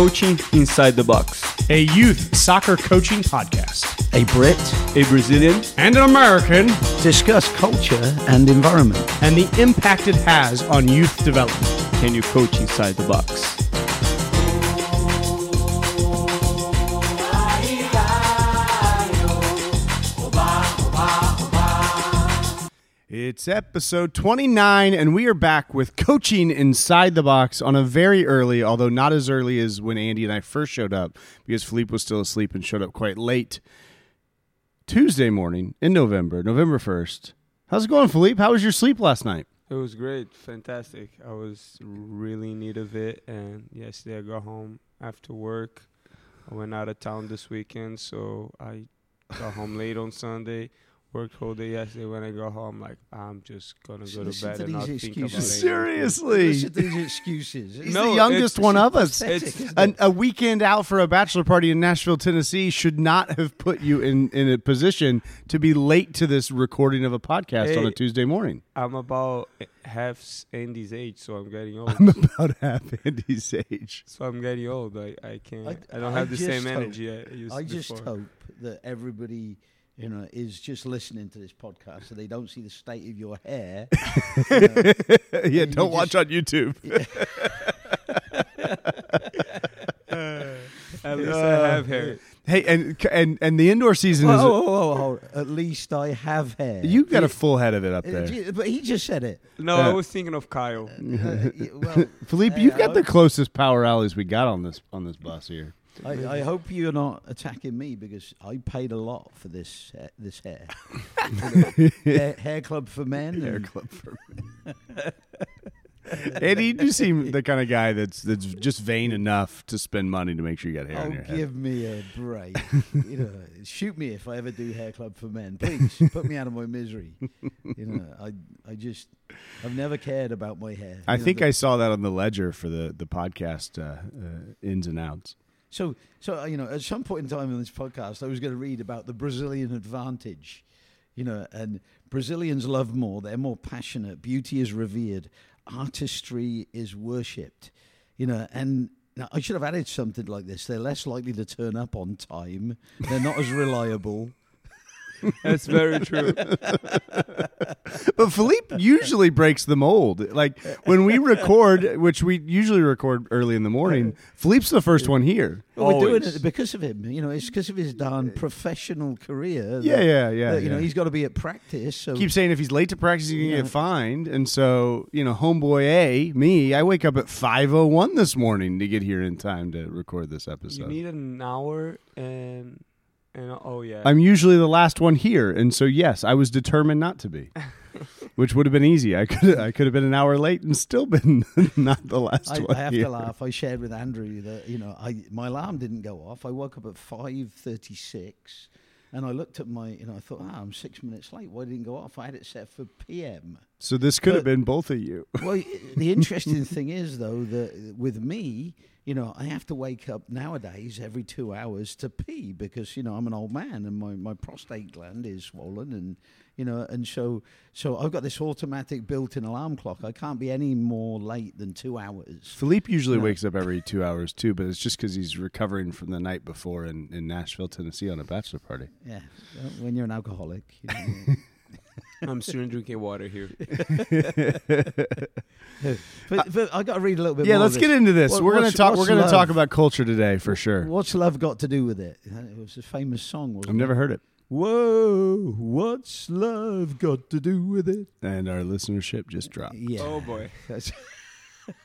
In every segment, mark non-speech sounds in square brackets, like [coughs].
Coaching Inside the Box, a youth soccer coaching podcast. A Brit a Brazilian, and an American discuss culture and environment and the impact it has on youth development. Can you coach inside the box? It's episode 29, and we are back with coaching inside the box on a very early, although not as early as when Andy and I first showed up, because Philippe was still asleep and showed up quite late. Tuesday morning in November, November 1st. How's it going, Philippe? How was your sleep last night? It was great, fantastic. I was really in need of it, and yesterday I got home after work. I went out of town this weekend, so I got home late on Sunday worked whole day yesterday. When I go home, like I'm just gonna go to bed to and not think about it. Seriously, listen to these excuses. He's no, the youngest one of us. [laughs] A, a, weekend out for a bachelor party in Nashville, Tennessee, should not have put you in in a position to be late to this recording of a podcast hey, on a Tuesday morning. I'm about half Andy's age, so I'm getting old. I'm [laughs] about half Andy's age, so I'm getting old. I, I can't. I, I don't I have the same hope, energy I used. I just before. hope that everybody you know, is just listening to this podcast so they don't see the state of your hair. [laughs] you know, yeah, don't watch just, on YouTube. [laughs] [laughs] At least uh, I have hair. Hey, and and and the indoor season whoa, is. Whoa, whoa, whoa, At least I have hair. You got a full head of it up uh, there. But he just said it. No, uh, I was thinking of Kyle. Uh, well, Philippe, you've got the closest power alleys we got on this on this bus here. I, I, hope you're not attacking me because I paid a lot for this uh, this hair. [laughs] hair. hair. club for men. Hair club for men. [laughs] Eddie, you do seem the kind of guy that's that's just vain enough to spend money to make sure you got hair oh, on your head. give me a break. you know, [laughs] shoot me if I ever do hair club for men. Please put me out of my misery. You know, I I just I've never cared about my hair. I you think I saw that on the ledger for the the podcast uh, uh, ins and outs. So, so uh, you know, at some point in time in this podcast, I was going to read about the Brazilian advantage. You know, and Brazilians love more; they're more passionate. Beauty is revered, artistry is worshipped. You know, and now, I should have added something like this: they're less likely to turn up on time. They're not as reliable. [laughs] That's very true. [laughs] but Philippe usually breaks the mold. Like when we record, which we usually record early in the morning, Philippe's the first one here. Well, we're doing it because of him. You know, it's because of his darn professional career. Yeah, yeah, yeah. That, you yeah. know, he's got to be at practice. So keep saying if he's late to practice, he's gonna yeah. get fined. And so, you know, homeboy A, me, I wake up at five oh one this morning to get here in time to record this episode. You need an hour and and oh yeah, I'm usually the last one here, and so yes, I was determined not to be, [laughs] which would have been easy. I could I could have been an hour late and still been [laughs] not the last I, one. I have here. to laugh. I shared with Andrew that you know I my alarm didn't go off. I woke up at five thirty six. And I looked at my, you know, I thought, ah, I'm six minutes late. Why didn't it go off? I had it set for PM. So this could but, have been both of you. well, the [laughs] interesting thing is, though, that with me, you know, I have to wake up nowadays every two hours to pee because, you know, I'm an old man and my, my prostate gland is swollen and, you know, and so so I've got this automatic built-in alarm clock. I can't be any more late than two hours. Philippe usually you know? wakes up every two hours too, but it's just because he's recovering from the night before in, in Nashville, Tennessee, on a bachelor party. Yeah, when you're an alcoholic. You [laughs] know, I'm soon drinking water here. [laughs] but, but I got to read a little bit. Yeah, let's get into this. What, we're gonna talk. We're gonna talk about culture today for sure. What's love got to do with it? It was a famous song. Wasn't I've never heard it. Whoa, what's love got to do with it? And our listenership just dropped. Yeah. Oh boy. [laughs]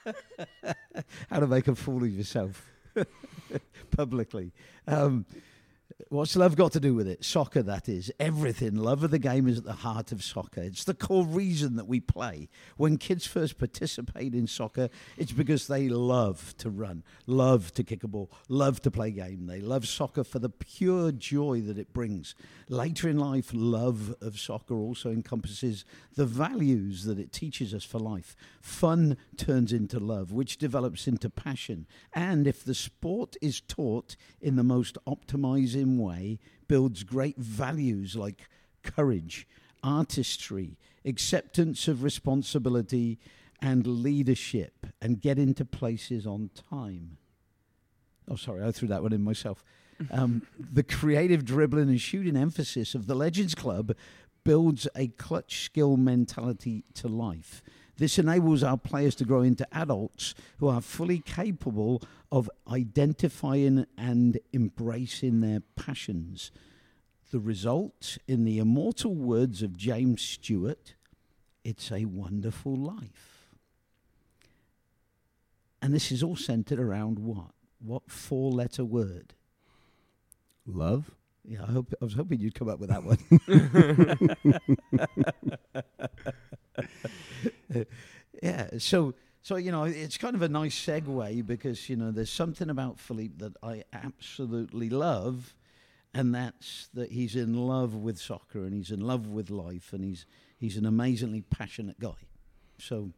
[laughs] How to make a fool of yourself publicly. Um, What's love got to do with it? Soccer, that is. Everything. Love of the game is at the heart of soccer. It's the core reason that we play. When kids first participate in soccer, it's because they love to run, love to kick a ball, love to play game. They love soccer for the pure joy that it brings. Later in life, love of soccer also encompasses the values that it teaches us for life. Fun turns into love, which develops into passion. And if the sport is taught in the most optimizing way builds great values like courage, artistry, acceptance of responsibility, and leadership, and get into places on time. Oh, sorry, I threw that one in myself. [laughs] Um, the creative dribbling and shooting emphasis of the Legends Club builds a clutch skill mentality to life. This enables our players to grow into adults who are fully capable of identifying and embracing their passions. The result, in the immortal words of James Stewart, it's a wonderful life. And this is all centered around what? What four letter word? Love. Yeah, I hope I was hoping you'd come up with that one. [laughs] [laughs] yeah, so so you know it's kind of a nice segue because you know there's something about Philippe that I absolutely love, and that's that he's in love with soccer and he's in love with life and he's he's an amazingly passionate guy. So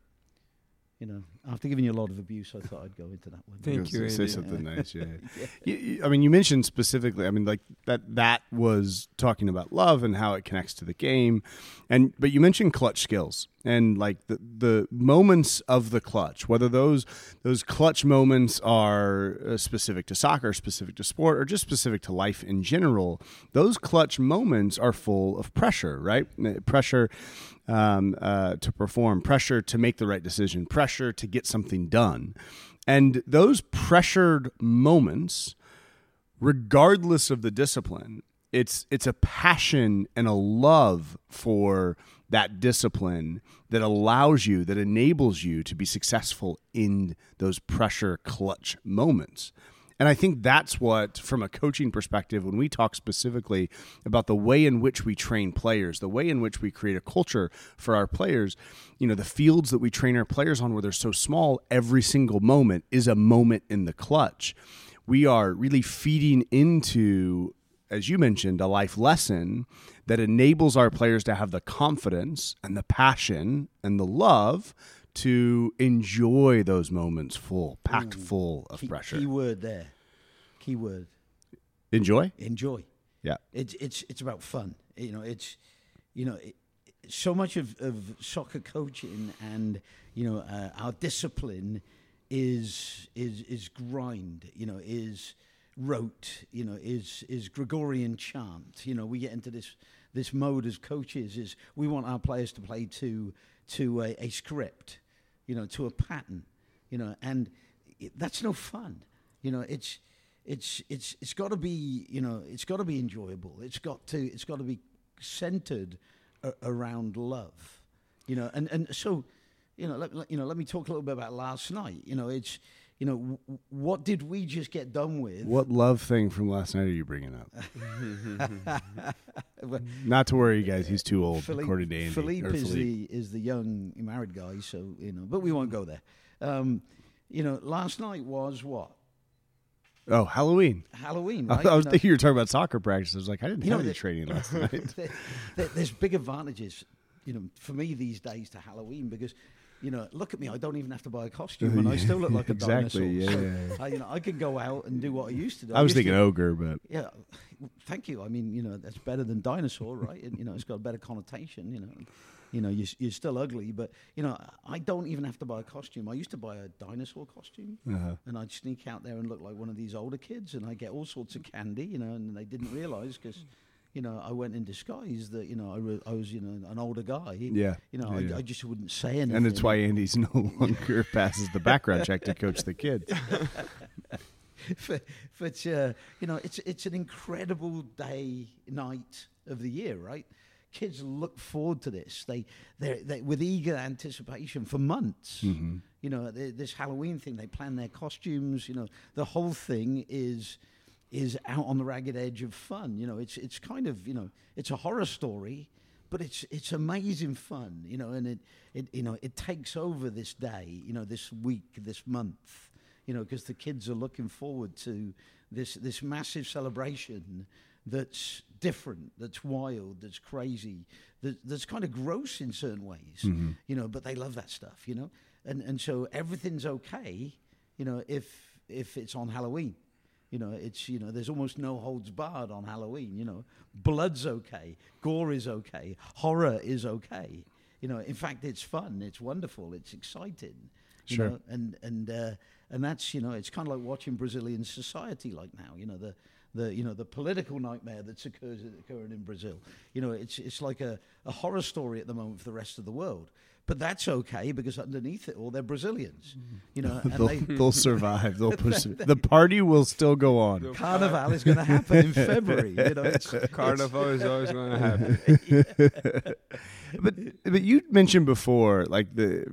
you know, after giving you a lot of abuse, I thought I'd go into that one. Thank you, Say Andy. something nice. Yeah. [laughs] Yeah. You- you- I mean, you mentioned specifically. I mean, like that. That was talking about love and how it connects to the game, and but you mentioned clutch skills and like the the moments of the clutch. Whether those those clutch moments are uh, specific to soccer, specific to sport, or just specific to life in general, those clutch moments are full of pressure. Right, pressure um, uh, to perform, pressure to make the right decision, pressure to get something done. And those pressured moments, regardless of the discipline, it's it's a passion and a love for that discipline that allows you, that enables you to be successful in those pressure clutch moments. And I think that's what, from a coaching perspective, when we talk specifically about the way in which we train players, the way in which we create a culture for our players, you know, the fields that we train our players on where they're so small, every single moment is a moment in the clutch. We are really feeding into, as you mentioned, a life lesson that enables our players to have the confidence and the passion and the love to enjoy those moments full, packed full of Key, pressure. key word there. Key word. Enjoy? Enjoy. Yeah. It's it's it's about fun. You know, it's you know, it, so much of, of soccer coaching and you know uh, our discipline is is is grind. You know, is rote. You know, is is Gregorian chant. You know, we get into this this mode as coaches is we want our players to play to to a, a script. You know, to a pattern. You know, and it, that's no fun. You know, it's it's it's it's got to be you know it's got to be enjoyable. It's got to it's got to be centered a, around love. You know, and and so you know let, you know let me talk a little bit about last night. You know, it's you know w- what did we just get done with? What love thing from last night are you bringing up? [laughs] Not to worry, guys. He's too old, Philippe, according to Andy. Philippe is Philippe. the is the young married guy, so you know, but we won't go there. Um, you know, last night was what Oh, Halloween. Halloween, [laughs] I, right? I was thinking you were talking about soccer practice. I was like, I didn't You have know, any training last [laughs] night. there- there's big advantages, you know, for me these days to Halloween because, you know, look at me, I don't even have to buy a costume [laughs] and I still look like a [laughs] Exactly, dinosaur. yeah, So, yeah, yeah. I, you know, I can go out and do what I used to do. I was thinking to- ogre, but Yeah, thank you. I mean, you know, that's better than dinosaur, right? And, you know, it's got a better connotation. You know, you know, you're, you're still ugly, but you know, I don't even have to buy a costume. I used to buy a dinosaur costume, Uh-huh. and I'd sneak out there and look like one of these older kids, and I get all sorts of candy, you know, and they didn't realize because. You know, I went in disguise that you know I, re- I was you know an older guy. Yeah, You know, yeah, I, yeah. I just wouldn't say anything. and it's why Andy's [laughs] no longer passes the background check to coach the kids. [laughs] but, but uh, you know, it's it's an incredible day night of the year, right? Kids look forward to this. They they they with eager anticipation for months. Mm-hmm. You know, th- this Halloween thing. They plan their costumes. You know, the whole thing is is out on the ragged edge of fun. You know, it's it's kind of you know it's a horror story, but it's it's amazing fun. You know, and it it you know it takes over this day. You know, this week, this month. You know, because the kids are looking forward to this this massive celebration that's different, that's wild, that's crazy, that, that's kind of gross in certain ways. Mm-hmm. You know, but they love that stuff. You know, and and so everything's okay. You know, if if it's on Halloween. You know, it's you know, there's almost no holds barred on Halloween. You know, blood's okay, gore is okay, horror is okay. You know, in fact, it's fun, it's wonderful, it's exciting. you Sure. know, and and uh, and that's you know it's kind of like watching Brazilian society like now. You know the. The you know the political nightmare that's occurs occurring in Brazil, you know it's it's like a, a horror story at the moment for the rest of the world, but that's okay because underneath it all they're Brazilians, mm-hmm. you know, [laughs] and They'll, they, they'll survive. They'll [laughs] push. the party will still go on. The Carnival is [laughs] going to happen in February. You know, it's, Carnival is always going to happen. but but you mentioned before like the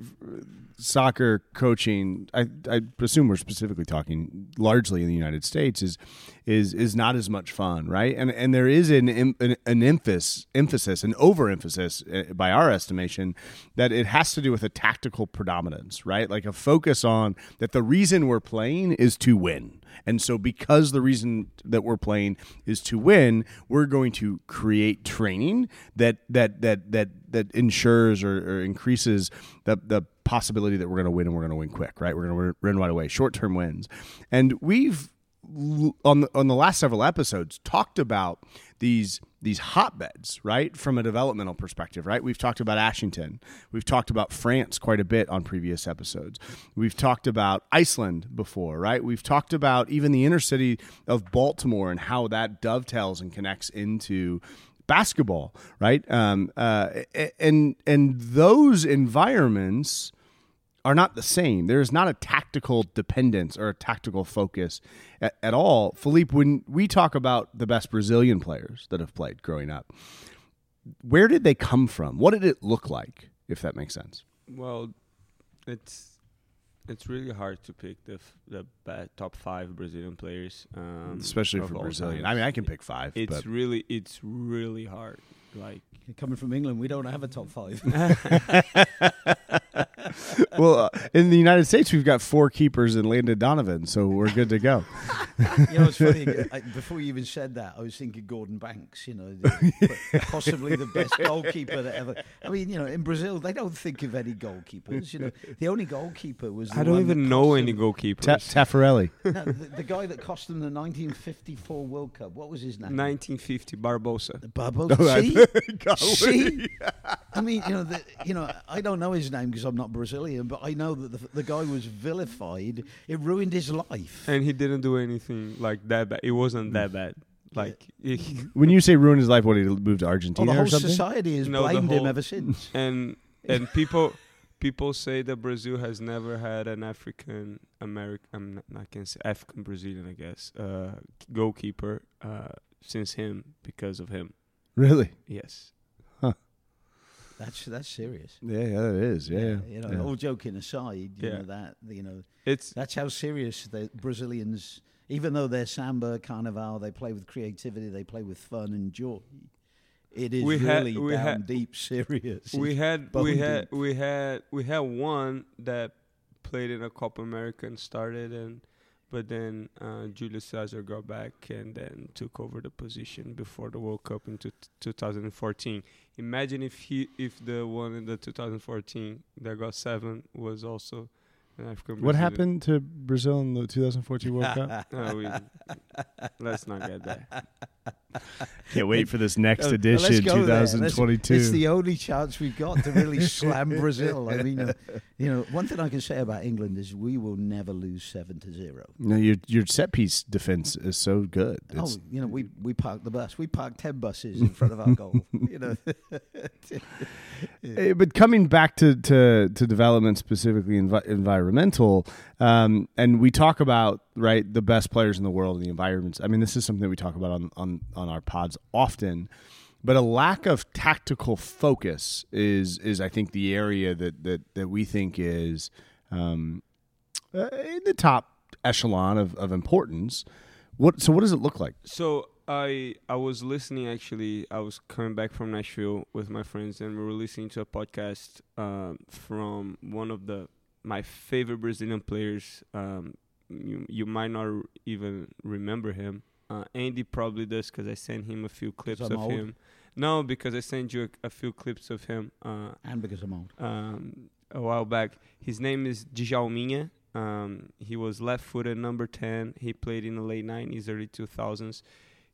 soccer coaching I, I assume we're specifically talking largely in the United States is is is not as much fun right? And and there is an an, an emphasis emphasis an overemphasis uh, by our estimation that it has to do with a tactical predominance right? Like a focus on that the reason we're playing is to win. And so, because the reason that we're playing is to win, we're going to create training that that that that that ensures or, or increases the the possibility that we're going to win and we're going to win quick. Right? We're going to win right away, short term wins, and we've on the, on the last several episodes talked about these these hotbeds, right? From a developmental perspective, right? We've talked about Ashington. We've talked about France quite a bit on previous episodes. We've talked about Iceland before, right? We've talked about even the inner city of Baltimore and how that dovetails and connects into basketball, right? Um, uh, and and those environments are not the same. There is not a tactical dependence or a tactical focus at, at, all. Philippe, when we talk about the best Brazilian players that have played growing up, where did they come from? What did it look like, if that makes sense? Well, it's it's really hard to pick the f- the ba- top five Brazilian players, um, especially for Brazilian. times. I mean, I can pick five. It's but. really it's really hard. Like coming from England, we don't have a top five. [laughs] [laughs] [laughs] well, uh, in the United States, we've got four keepers and Landon Donovan, so we're good to go. [laughs] you know, it's funny. [laughs] I, before you even said that, I was thinking Gordon Banks. You know, the, possibly the best goalkeeper that ever. I mean, you know, in Brazil, they don't think of any goalkeepers. You know, the only goalkeeper was. The I don't even know any goalkeepers. Ta- Taffarelli. No, the, the guy that cost them the 1954 World Cup. What was his name? 1950 Barbosa. Barbosa. Oh, I- See, Golly. see. I mean, you know, the, you know, I don't know his name because I'm not Brazilian, but I know that the, the guy was vilified. It ruined his life. And he didn't do anything like that bad. It wasn't that bad. Like he- [laughs] When you say ruined his life, what he moved to Oh, Argentina the or whole something? society has No, the blamed him ever since. [laughs] and and people people say that Brazil has never had an African American I'm not, I can say African Brazilian I guess uh, goalkeeper uh, since him because of him. Really? Yes. That's that's serious. Yeah, yeah, it is. Yeah, you know, yeah. all joking aside, you Yeah. know that you know It's that's how serious the Brazilians. Even though they're samba, carnival, they play with creativity, they play with fun and joy. It is We had- really we down had- deep serious. we It's had bone we had deep. we had we had one that played in a Copa America and started and but then uh, Júlio César got back and then took over the position before the World Cup in two 2014. Imagine if he if the one in the 2014 that got seven was also an African. What happened to Brazil in the 2014 World Cup? [laughs] We, let's not get there. [laughs] Can't wait for this [laughs] next let's edition, go there. 2022. It's the only chance we've got to really slam [laughs] Brazil. I mean, uh, you know, one thing I can say about England is we will never lose seven to zero. no, your your set piece defense is so good. Oh, you know, we we parked the bus. We parked ten buses in front of our goal. [laughs] You know, Eh, but coming back to to, to development specifically envi- environmental, um, and we talk about right the best players in the world and the environments. I mean, this is something that we talk about on on on our pods often. But a lack of tactical focus is is I think the area that that that we think is um, uh, in the top echelon of, of importance. What so what does it look like? So I I was listening actually. I was coming back from Nashville with my friends, and we were listening to a podcast um, from one of the my favorite Brazilian players. Um, you you might not even remember him. Uh, Andy probably does because I sent him a few clips of old? him. No, because I sent you a, a few clips of him. Uh, and because I'm old. um, a while back. His name is Djalminha. Um, he was left-footed, number ten. He played in the late '90s, early 2000s.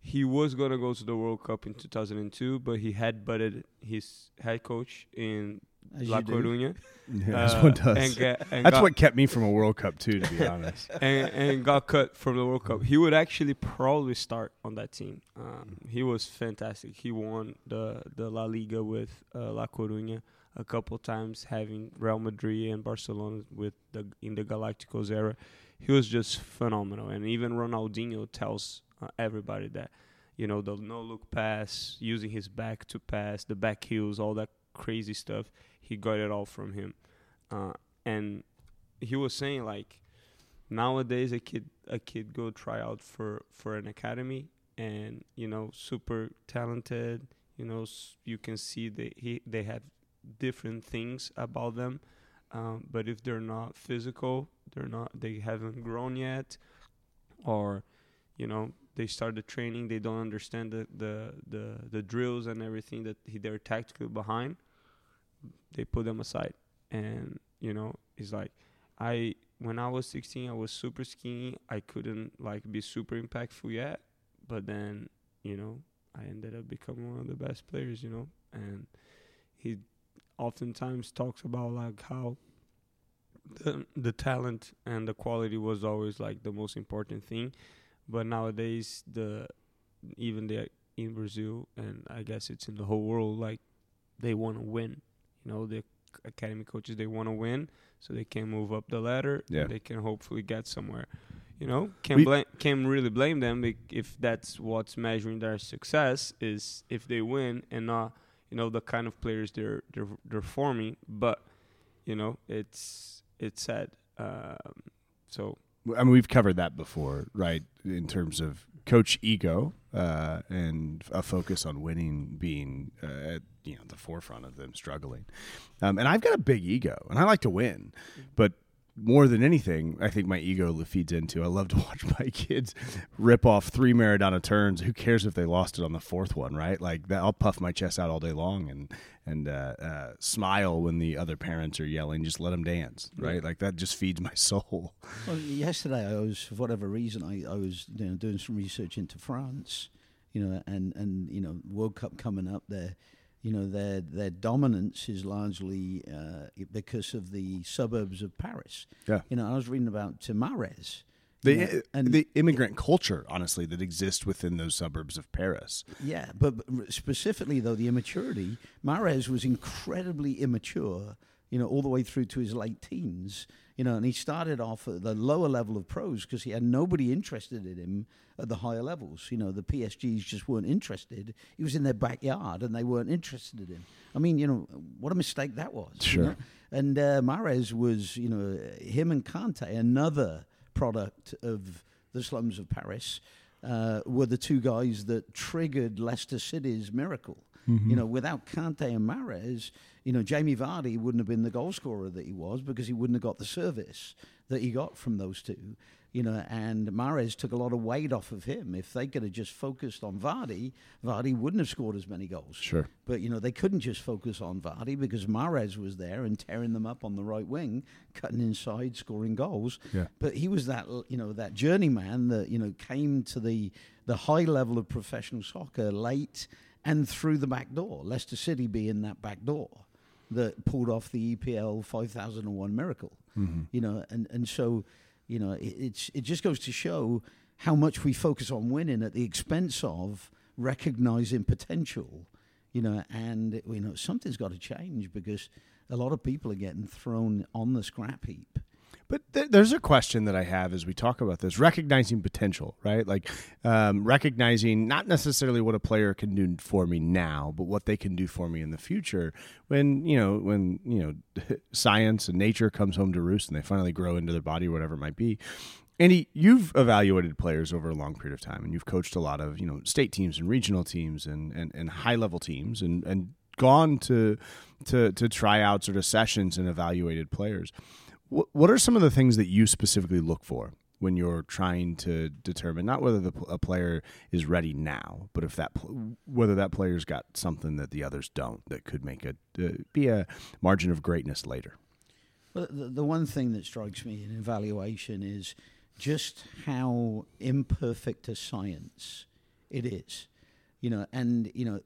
He was gonna go to the World Cup in 2002, but he had butted his head coach in As La. Coruña. [laughs] Yeah, this uh, one does. And get, and That's got, what kept me from a World Cup too, to be [laughs] honest. and, and got cut from the World Cup. He would actually probably start on that team. Um, he was fantastic. He won the the La Liga with uh, La Coruña a couple times, having Real Madrid and Barcelona with the in the Galacticos era. He was just phenomenal, and even Ronaldinho tells uh, everybody that you know the no look pass, using his back to pass, the back heels, all that crazy stuff. He got it all from him, uh, and he was saying like nowadays a kid a kid go try out for for an academy and you know super talented you know you can see they he, they have different things about them. Um, but if they're not physical they're not they haven't grown yet or you know they start the training they don't understand the the the, the drills and everything that he, they're tactically behind they put them aside and you know it's like i when I was 16, I was super skinny. I couldn't like be super impactful yet, but then you know I ended up becoming one of the best players. You know, and he oftentimes talks about like how the the talent and the quality was always like the most important thing, but nowadays the even the in Brazil and I guess it's in the whole world like they want to win. You know, the academy coaches they want to win so they can move up the ladder. Yeah. They can hopefully get somewhere. You know, can blame can really blame them if that's what's measuring their success is if they win and not you know the kind of players they're they're they're forming. But you know, it's it's sad. Um, so I mean, we've covered that before, right? In terms of coach ego uh, and a focus on winning being uh, at you know the forefront of them struggling. Um, and I've got a big ego, and I like to win, but more than anything, I think my ego feeds into. I love to [laughs] watch my kids rip off three Maradona turns. Who cares if they lost it on the fourth one, right? Like that, I'll puff my chest out all day long and and uh, uh, smile when the other parents are yelling. Just let them dance, right? Like that just feeds my [laughs] soul. Well, yesterday I was, for whatever reason, I, I was you know, doing some research into France, you know, and, and you know, World Cup coming up there. You know, their their dominance is largely uh, because of the suburbs of Paris. Yeah. You know, I was reading about Tamares. the you know, and the immigrant culture, honestly, that exists within those suburbs of Paris. Yeah, but but specifically though the immaturity, Mahrez was incredibly immature. You know, all the way through to his late teens. You know, and he started off at the lower level of pros because he had nobody interested in him at the higher levels. You know, the PSGs just weren't interested. He was in their backyard and they weren't interested in him. I mean, you know, what a mistake that was. you Sure. know? And uh, Mahrez was, you know, him and Kante, another product of the slums of Paris, uh, were the two guys that triggered Leicester City's miracle. You know, without Kante and Mahrez, you know, Jamie Vardy wouldn't have been the goal scorer that he was because he wouldn't have got the service that he got from those two. You know, and Mahrez took a lot of weight off of him. If they could have just focused on Vardy, Vardy wouldn't have scored as many goals. Sure. But you know they couldn't just focus on Vardy because Mahrez was there and tearing them up on the right wing, cutting inside, scoring goals. Yeah. But he was that you know that journeyman that you know came to the the high level of professional soccer late and through the back door. Leicester City being that back door that pulled off the EPL 5001 miracle. Mm-hmm. You know, and and so you know it, it's it just goes to show how much we focus on winning at the expense of recognizing potential you know, and you know something's got to change because a lot of people are getting thrown on the scrap heap. But th- there's a question that I have as we talk about this: recognizing potential, right? Like um, recognizing not necessarily what a player can do for me now, but what they can do for me in the future. When you know, when you know, [laughs] science and nature comes home to roost, and they finally grow into their body, whatever it might be. Andy, you've evaluated players over a long period of time, and you've coached a lot of you know state teams and regional teams and and, and high level teams, and and gone to to to tryouts or to sessions and evaluated players. What what are some of the things that you specifically look for when you're trying to determine not whether the, a player is ready now, but if that whether that player's got something that the others don't that could make it uh, be a margin of greatness later? Well, the, the one thing that strikes me in evaluation is just how imperfect a science it is. You know, and you know,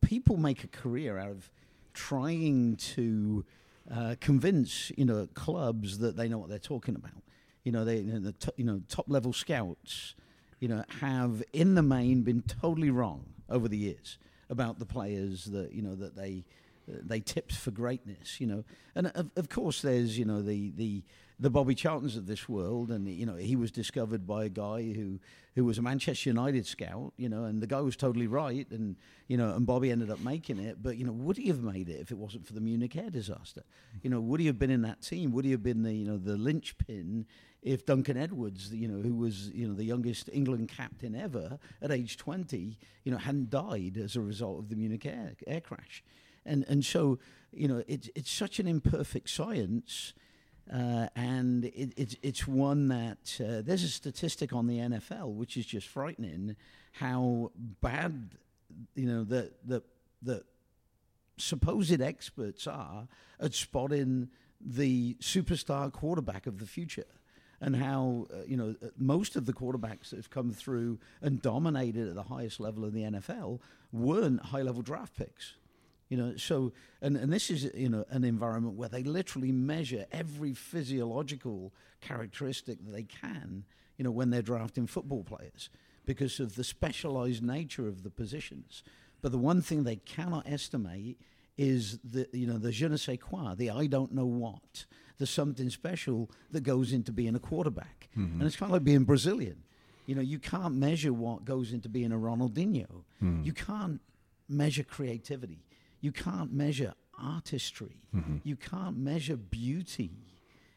people make a career out of trying to uh, convince you know clubs that they know what they're talking about. You know, they you know, the you know top level scouts, you know, have in the main been totally wrong over the years about the players that you know that they they tipped for greatness. You know, and of, of course there's you know the the the Bobby Charltons of this world, and you know he was discovered by a guy who who was a Manchester United scout, you know, and the guy was totally right, and you know, and Bobby ended up making it. But you know, would he have made it if it wasn't for the Munich air disaster? You know, would he have been in that team? Would he have been the you know the linchpin if Duncan Edwards, you know, who was you know the youngest England captain ever at age twenty, you know, hadn't died as a result of the Munich air, air crash? And and so you know, it's it's such an imperfect science uh, and it, it's it's one that uh, there's a statistic on the NFL which is just frightening how bad you know the the the supposed experts are at spotting the superstar quarterback of the future and how uh, you know uh, most of the quarterbacks that have come through and dominated at the highest level of the NFL weren't high level draft picks you know, so and, and this is you know an environment where they literally measure every physiological characteristic that they can, you know, when they're drafting football players because of the specialized nature of the positions. But the one thing they cannot estimate is the you know the je ne sais quoi, the I don't know what. There's something special that goes into being a quarterback, mm-hmm. and it's kind of like being Brazilian. You know, you can't measure what goes into being a Ronaldinho. Mm. You can't measure creativity. You can't measure artistry. Mm-hmm. You can't measure beauty.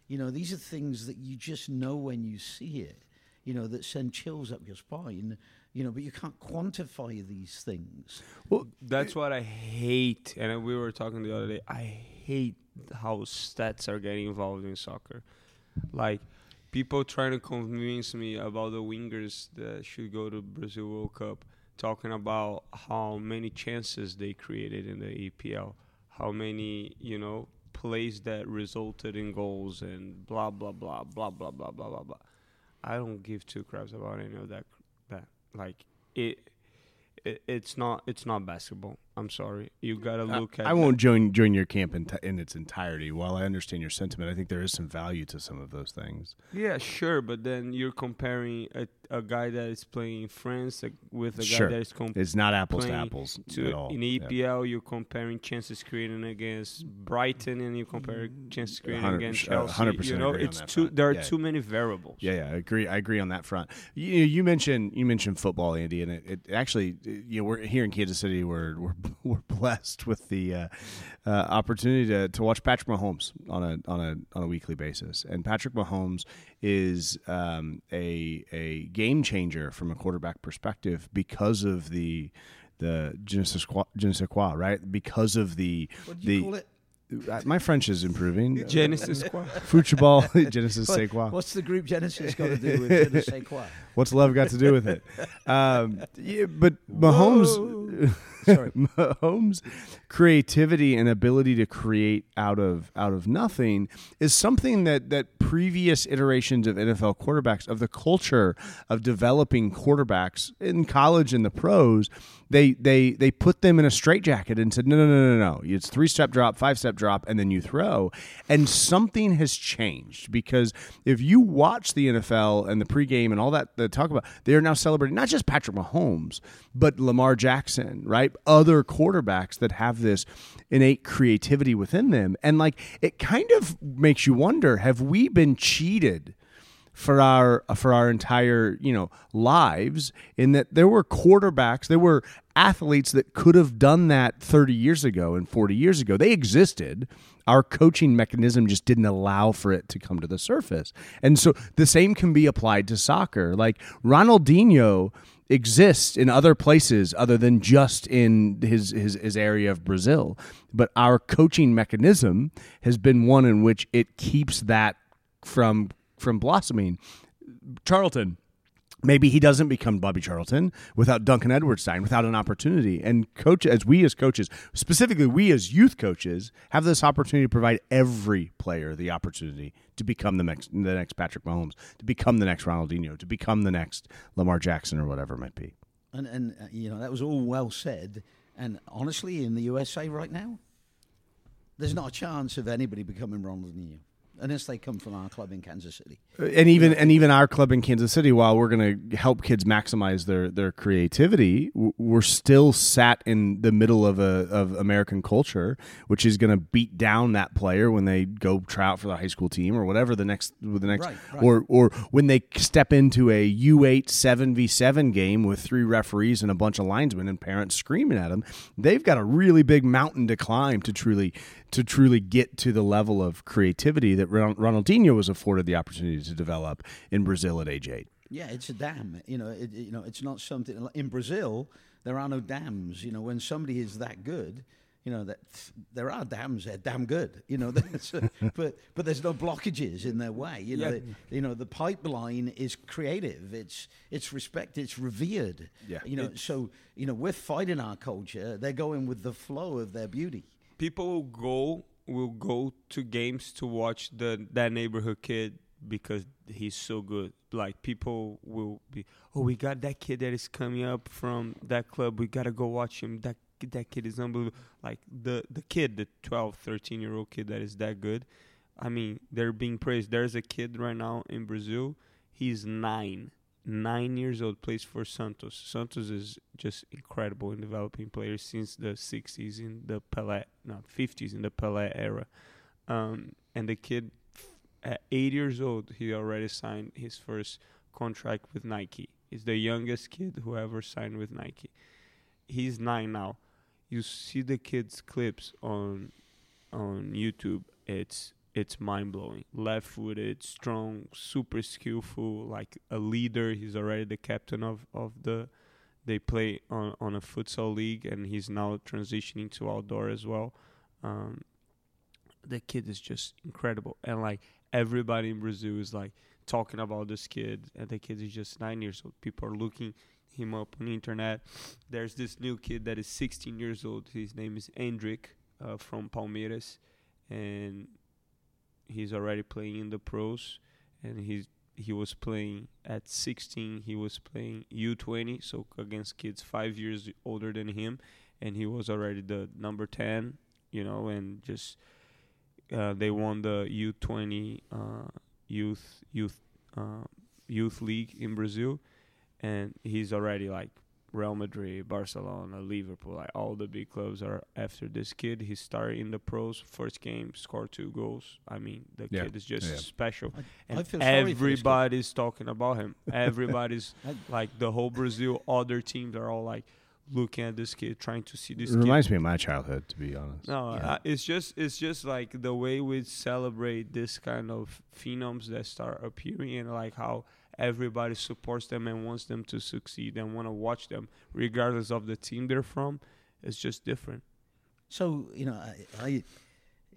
You know, these are things that you just know when you see it, you know, that send chills up your spine, you know, but you can't quantify these things. Well, that's what I hate. And we were talking the other day. I hate how stats are getting involved in soccer. Like, people trying to convince me about the wingers that should go to Brazil World Cup talking about how many chances they created in the EPL, how many you know plays that resulted in goals and blah blah blah blah blah blah blah blah blah. I don't give two craps about any of that. That like it, it it's not it's not basketball. I'm sorry. You got to look at. I won't join join your camp in, t- in its entirety. While I understand your sentiment, I think there is some value to some of those things. Yeah, sure, but then you're comparing a, a guy that is playing in France with a sure. guy that is comp- It's not apples to apples to at all. In EPL, yeah. you're comparing chances created against Brighton, and you compare chances created against Chelsea. Hundred percent. You know, it's too. Front. There are yeah. too many variables. Yeah, yeah, I agree. I agree on that front. You, you mentioned you mentioned football, Andy, and it, it actually, you know, we're here in Kansas City. We're we're, [laughs] we're blessed blessed with the uh, uh, opportunity to, to watch Patrick Mahomes on a on a on a weekly basis, and Patrick Mahomes is um, a a game changer from a quarterback perspective because of the the Genesis Genesis right? Because of the the uh, my French is improving. [laughs] Genesis quoi? Football, [laughs] Genesis [laughs] say quoi? What's the group Genesis got to do with Genesis quoi? What's love got to do with it? Um, yeah, but Mahomes, [laughs] Mahomes' creativity and ability to create out of out of nothing is something that that previous iterations of NFL quarterbacks of the culture of developing quarterbacks in college and the pros they they they put them in a straitjacket and said no no no no no. It's three step drop five step drop and then you throw. And something has changed because if you watch the NFL and the pregame and all that they talk about they are now celebrating not just Patrick Mahomes but Lamar Jackson right? Other quarterbacks that have this innate creativity within them. And like it kind of makes you wonder have we been cheated for our for our entire you know lives in that there were quarterbacks there were athletes that could have done that 30 years ago and 40 years ago. They existed. Our coaching mechanism just didn't allow for it to come to the surface. And so the same can be applied to soccer. Like Ronaldinho exists in other places other than just in his, his his area of Brazil. But our coaching mechanism has been one in which it keeps that from from blossoming. Charlton, maybe he doesn't become Bobby Charlton without Duncan Edwards without an opportunity. And coach, as we as coaches, specifically we as youth coaches, have this opportunity to provide every player the opportunity to become the next the next Patrick Mahomes, to become the next Ronaldinho, to become the next Lamar Jackson or whatever it might be. And and uh, you know that was all well said. And honestly, in the USA right now, there's not a chance of anybody becoming Ronaldinho unless they come from our club in Kansas City. Uh, and even and even our club in Kansas City, while we're going to help kids maximize their their creativity, we're still sat in the middle of a of American culture, which is going to beat down that player when they go try out for the high school team or whatever the next the next Right, right. or or when they step into a U eight seven v seven game with three referees and a bunch of linesmen and parents screaming at them. They've got a really big mountain to climb to truly to truly get to the level of creativity that Ronaldinho was afforded the opportunity to develop in Brazil at age eight. Yeah, it's a dam. You know, it, you know, it's not something in Brazil. There are no dams. You know, when somebody is that good, you know that there are dams. They're damn good. You know, [laughs] that's- but but there's no blockages in their way. You know, Yeah. the, you know the pipeline is creative. It's it's respected. It's revered. Yeah. You know, so you know we're fighting our culture. They're going with the flow of their beauty. People go will go to games to watch the that neighborhood kid because he's so good. Like people will be, oh, we got that kid that is coming up from that club. We gotta go watch him. That that kid is unbelievable. Like the the kid, the 12, 13 year old kid that is that good. I mean, they're being praised. There's a kid right now in Brazil. He's nine, nine years old. Plays for Santos. Santos is just incredible in developing players since the '60s in the Pelé, not '50s in the Pelé era. Um, and the kid, at eight years old, he already signed his first contract with Nike. He's the youngest kid who ever signed with Nike. He's nine now. You see the kid's clips on on YouTube. It's it's mind blowing. Left footed, strong, super skillful, like a leader. He's already the captain of, of the they play on, on a futsal league and he's now transitioning to outdoor as well. Um, the kid is just incredible. And like everybody in Brazil is like talking about this kid and the kid is just nine years old. People are looking him up on the internet. There's this new kid that is 16 years old. His name is Endrick uh, from Palmeiras, and he's already playing in the pros. And he's he was playing at 16. He was playing U20, so against kids five years older than him, and he was already the number 10. You know, and just uh, they won the U20 uh, youth youth uh, youth league in Brazil, and he's already like Real Madrid, Barcelona, Liverpool, like all the big clubs are after this kid. He started in the pros, first game, scored two goals. I mean, the Yeah. kid is just Yeah. special, I- and I feel sorry for this kid. everybody's talking about him. [laughs] Everybody's like the whole Brazil, other teams are all like looking at this kid, trying to see this It kid reminds me of my childhood, to be honest. no, Yeah. uh, it's just it's just like the way we celebrate this kind of phenoms that start appearing, and like how everybody supports them and wants them to succeed and want to watch them, regardless of the team they're from. It's just different. So you know, I, I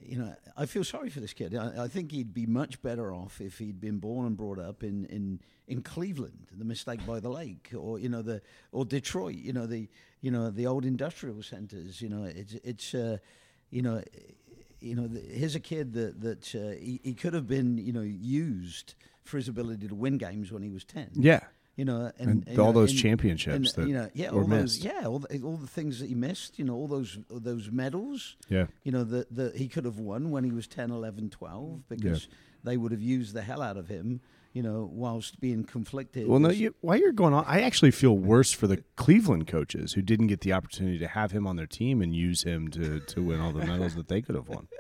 you know, I feel sorry for this kid. I, I think he'd be much better off if he'd been born and brought up in, in, in Cleveland, the mistake by the lake, or you know the or Detroit, you know the you know the old industrial centers. You know, it's it's uh, you know. You know, th- here's a kid that that uh, he, he could have been, you know, used for his ability to win games when he was ten. Yeah. You know, And, and, all know, those and- championships and, that you know, yeah, were all those, yeah, all the, all the things that he missed, you know, all those those medals, Yeah. you know, that that he could have won when he was 10, 11, 12 because they would have used the hell out of him, you know, whilst being conflicted. Well, no, you, while you're going on, I actually feel worse for the Cleveland coaches who didn't get the opportunity to have him on their team and use him to, to win all the medals that they could have won. [laughs]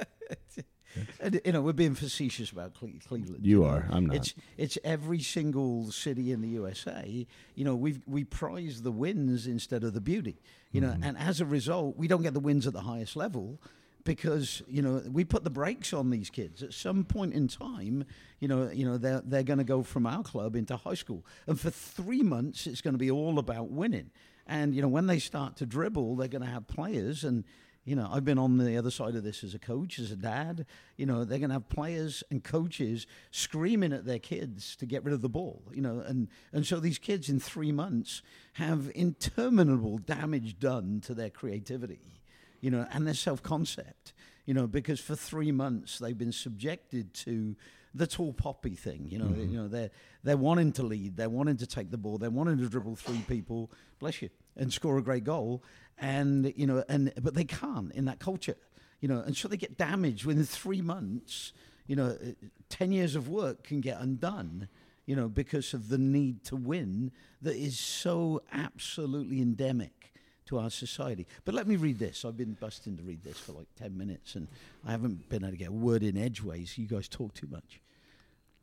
you know, we're being facetious about Cle- Cleveland. You know. are. I'm not. It's it's every single city in the USA. You know, we we prize the wins instead of the beauty. You know, Mm-hmm. and as a result, we don't get the wins at the highest level because you know we put the brakes on these kids at some point in time. You know, you know they're they're going to go from our club into high school, and for three months it's going to be all about winning. And you know, when they start to dribble, they're going to have players and. You know, I've been on the other side of this as a coach, as a dad. You know, they're going to have players and coaches screaming at their kids to get rid of the ball. You know, and and so these kids in three months have interminable damage done to their creativity. You know, and their self concept. You know, because for three months they've been subjected to the tall poppy thing. You know, mm-hmm. you know they're they're wanting to lead, they're wanting to take the ball, they're wanting to dribble three people, bless you, and score a great goal, and you know, and but they can't in that culture. you know, and so they get damaged within three months. You know, uh, ten years of work can get undone. You know, because of the need to win that is so absolutely endemic to our society. But let me read this. I've been busting to read this for like ten minutes, and I haven't been able to get a word in edgeways. You guys talk too much.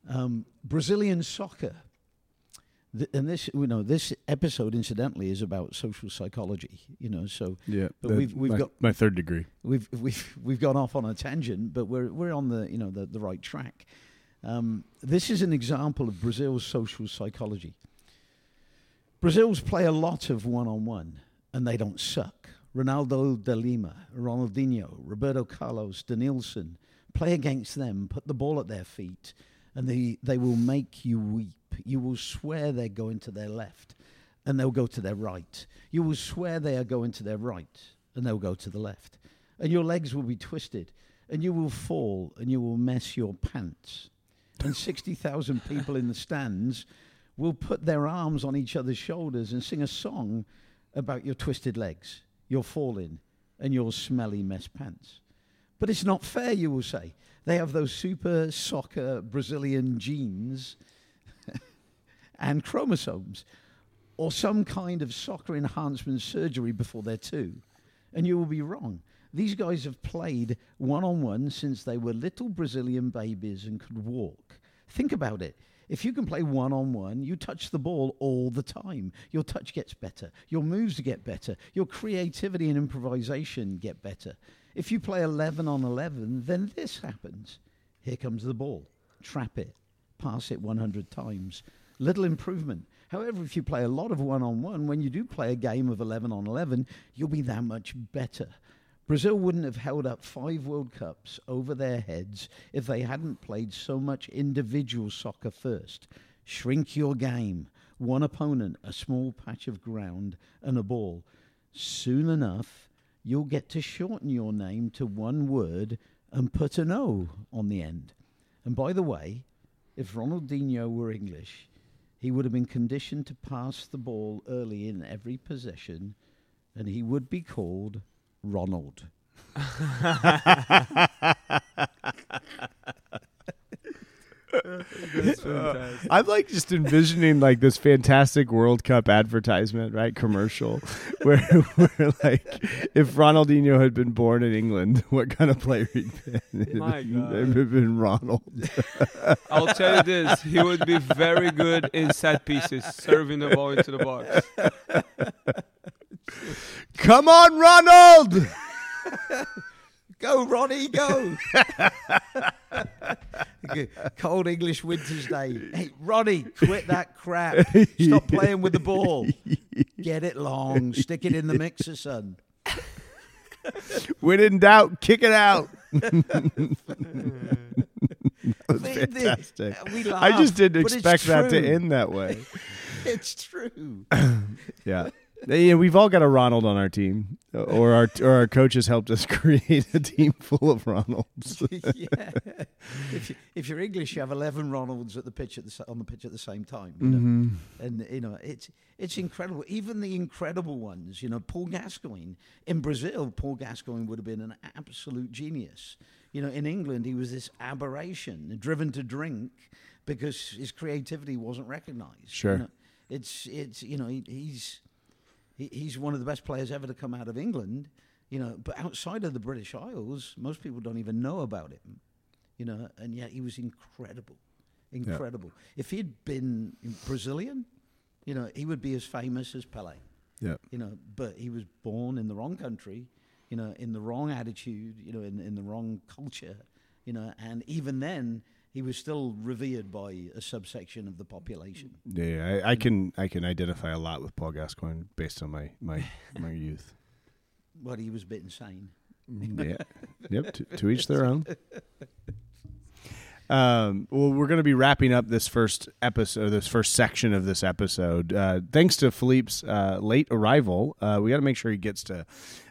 Um, Brazilian soccer. Th- and this, you know, this episode, incidentally, is about social psychology. You know, so Yeah, But we've- we've my, got- my third degree. we've we've we've gone off on a tangent, but we're we're on the you know the, the right track. Um, this is an example of Brazil's social psychology. Brazil's play a lot of one on one, and they don't suck. Ronaldo de Lima, Ronaldinho, Roberto Carlos, Denilson play against them, put the ball at their feet, and they, they will make you weep. You will swear they're going to their left, and they'll go to their right. You will swear they are going to their right, and they'll go to the left. And your legs will be twisted, and you will fall, and you will mess your pants. And 60,000 people in the stands will put their arms on each other's shoulders and sing a song about your twisted legs, your falling, and your smelly mess pants. But it's not fair, you will say. They have those super soccer Brazilian genes [laughs] and chromosomes, or some kind of soccer enhancement surgery before they're two. And you will be wrong. These guys have played one on one since they were little Brazilian babies and could walk. Think about it. If you can play one on one, you touch the ball all the time. Your touch gets better. Your moves get better. Your creativity and improvisation get better. If you play 11 on 11, then this happens. Here comes the ball. Trap it. Pass it 100 times. Little improvement. However, if you play a lot of one on one, when you do play a game of 11 on 11, you'll be that much better. Brazil wouldn't have held up five World Cups over their heads if they hadn't played so much individual soccer first. Shrink your game. One opponent, a small patch of ground, and a ball. Soon enough, you'll get to shorten your name to one word and put an O on the end. And by the way, if Ronaldinho were English, he would have been conditioned to pass the ball early in every possession, and he would be called Ronald. That's. I'm like just envisioning like this fantastic World Cup advertisement, right? Commercial, [laughs] where, where like if Ronaldinho had been born in England, what kind of player he'd been? My it would have been Ronald. [laughs] I'll tell you this: he would be very good in set pieces, serving the ball into the box. Come on, Ronald! [laughs] Go, Ronnie, go! [laughs] Cold English winter's day. Hey, Ronnie, quit that crap. [laughs] Stop playing with the ball. Get it long. Stick it in the mixer, son. When in doubt, kick it out. Fantastic. laugh, I just didn't expect that to end that way. It's true. [coughs] Yeah. Yeah, we've all got a Ronald on our team, or our or our coaches helped us [laughs] create a team full of Ronalds. [laughs] yeah. If, you, if you're English, you have 11 Ronalds at the pitch at the, on the pitch at the same time. You know? Mm-hmm. And you know, it's it's incredible. Even the incredible ones, you know, Paul Gascoigne in Brazil, Paul Gascoigne would have been an absolute genius. You know, in England, he was this aberration, driven to drink because his creativity wasn't recognised. Sure. You know, it's it's you know he, he's he, he's one of the best players ever to come out of England. You know, but outside of the British Isles, most people don't even know about him. You know, and yet he was incredible, incredible. If he'd been Brazilian, you know, he would be as famous as Pele. Yeah. You know, but he was born in the wrong country, you know, in the wrong attitude, you know, in, in the wrong culture, you know, and even then he was still revered by a subsection of the population. Yeah, I, I can I can identify a lot with Paul Gascoigne based on my my [laughs] my youth. But he was a bit insane. Yeah. [laughs] Yep. To, to each their own. Um, well, we're going to be wrapping up this first episode, this first section of this episode. Uh, thanks to Philippe's uh, late arrival, uh, we got to make sure he gets to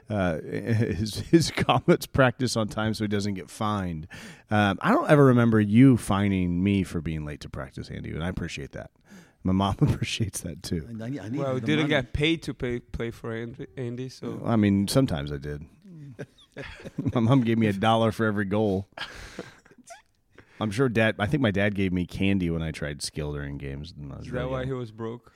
uh, [laughs] his his comets practice on time so he doesn't get fined. Um, I don't ever remember you fining me for being late to practice, Andy, and I appreciate that. My mom [laughs] appreciates that too. I, I Well, the didn't money. get paid to pay, play for Andy, Andy so I mean, sometimes I did. [laughs] my mom gave me a dollar for every goal. I'm sure dad. I think my dad gave me candy when I tried skill during games. When I was Is really that why young. he was broke?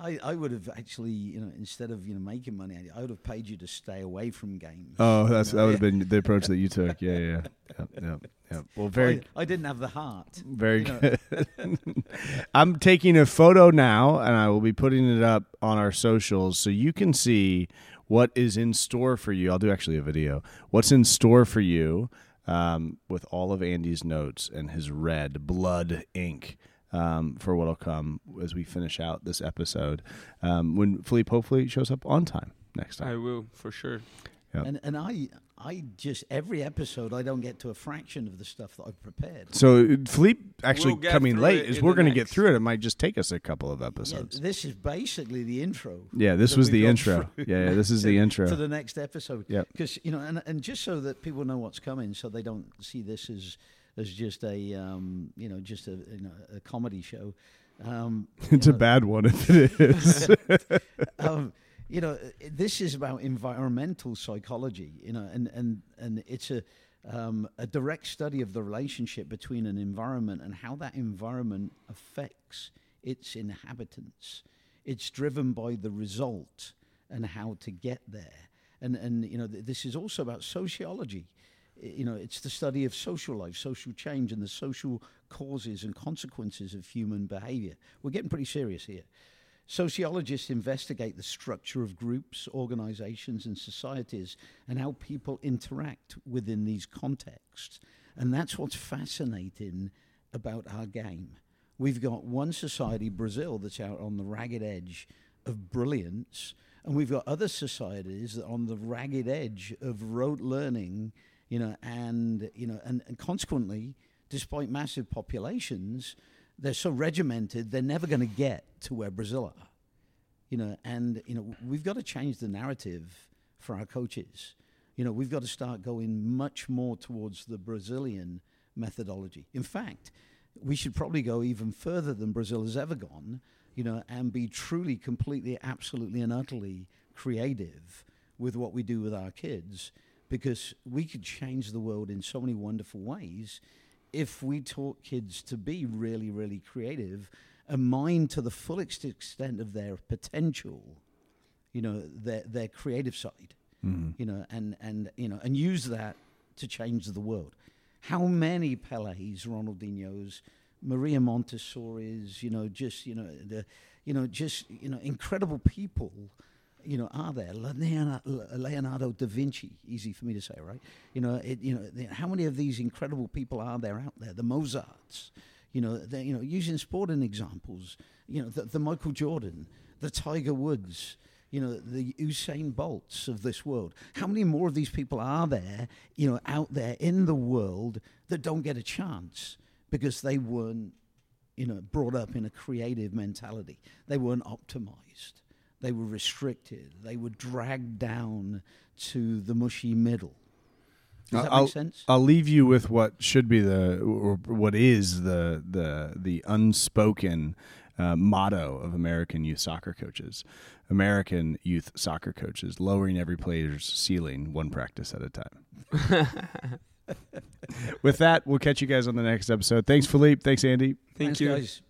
I, I would have actually, you know, instead of you know making money, I would have paid you to stay away from games. Oh, that's You that would have been the approach that you [laughs] took. Yeah, yeah, yeah, yeah. yeah. Well, very, I, I didn't have the heart. very good. [laughs] I'm taking a photo now, and I will be putting it up on our socials so you can see what is in store for you. I'll do actually a video. What's in store for you um, with all of Andy's notes and his red blood ink. Um, for what'll come as we finish out this episode, um, when Philippe hopefully shows up on time next time. I will for sure. Yep. And and I I just every episode I don't get to a fraction of the stuff that I've prepared. So Philippe actually We'll coming late is we're going to get through it. It might just take us a couple of Yeah, episodes. this is basically the intro. Yeah, this was the intro. Yeah, yeah, this is the [laughs] intro. for the next episode. Yep. Because you know, and and just so that people know what's coming, so they don't see this as as just a um, you know just a you know, a comedy show. Um, [laughs] it's you a bad one if it is. [laughs] um, you know, this is about environmental psychology. You know, and and and it's a um, a direct study of the relationship between an environment and how that environment affects its inhabitants. It's driven by the result and how to get there. And and you know, th- this is also about sociology. You know, it's the study of social life, social change, and the social causes and consequences of human behavior. We're getting pretty serious here. Sociologists investigate the structure of groups, organizations, and societies and how people interact within these contexts. And that's what's fascinating about our game. We've got one society, Brazil, that's out on the ragged edge of brilliance, and we've got other societies that are on the ragged edge of rote learning, you know, and you know, and, and consequently, despite massive populations, they're so regimented they're never going to get to where Brazil are. You know, and you know, we've got to change the narrative for our coaches. You know, we've got to start going much more towards the Brazilian methodology. In fact, we should probably go even further than Brazil has ever gone, you know, and be truly, completely, absolutely, and utterly creative with what we do with our kids because we could change the world in so many wonderful ways if we taught kids to be really, really creative and mine to the fullest extent of their potential, you know, their, their creative side mm-hmm. you know, and, and, you know, and use that to change the world. How many Pelés, Ronaldinhos, Maria Montessori's, you know, just, you know, the, you know, just, you know, incredible people, you know, are there? Leonardo, da Vinci, easy for me to say, right? You know, it, you know, how many of these incredible people are there out there? The Mozarts, you know, you know, using sporting examples, you know, the, the Michael Jordan, the Tiger Woods, you know, the Usain Bolts of this world. How many more of these people are there, you know, out there in the world that don't get a chance because they weren't, you know, brought up in a creative mentality? They weren't optimized. They were restricted. They were dragged down to the mushy middle. Does that I'll, make sense? I'll leave you with what should be the or what is the the the unspoken uh, motto of American youth soccer coaches. American youth soccer coaches lowering every player's ceiling one practice at a time. [laughs] with that, we'll catch you guys on the next episode. Thanks, Philippe. Thanks, Andy. Thank Thanks, you. guys.